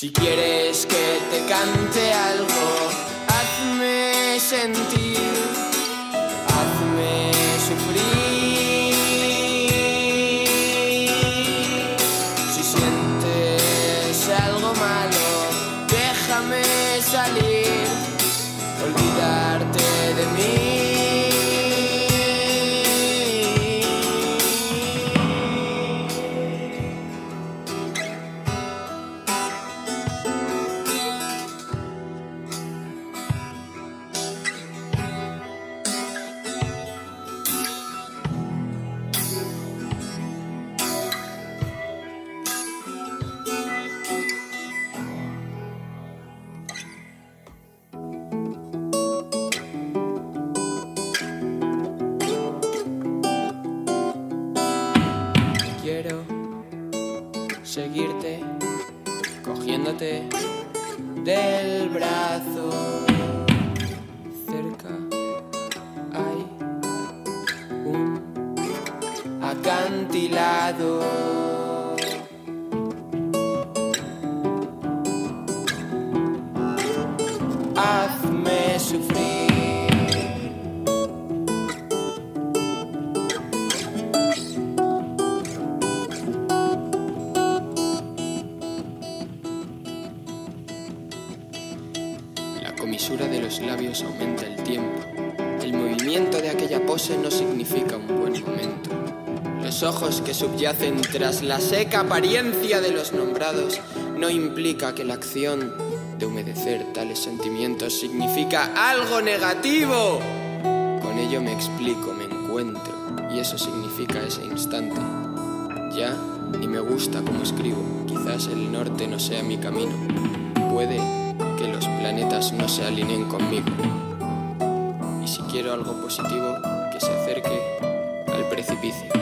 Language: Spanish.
Si quieres que te cante algo, hazme sentir, hazme sufrir. Si sientes algo malo, déjame salir, olvidarte del brazo. Cerca hay un acantilado. Comisura de los labios aumenta el tiempo. El movimiento de aquella pose no significa un buen momento. Los ojos que subyacen tras la seca apariencia de los nombrados no implica que la acción de humedecer tales sentimientos significa algo negativo. Con ello me explico, me encuentro, y eso significa ese instante. Ya ni me gusta como escribo, quizás el norte no sea mi camino. Puede que los planetas no se alineen conmigo. Y si quiero algo positivo, que se acerque al precipicio.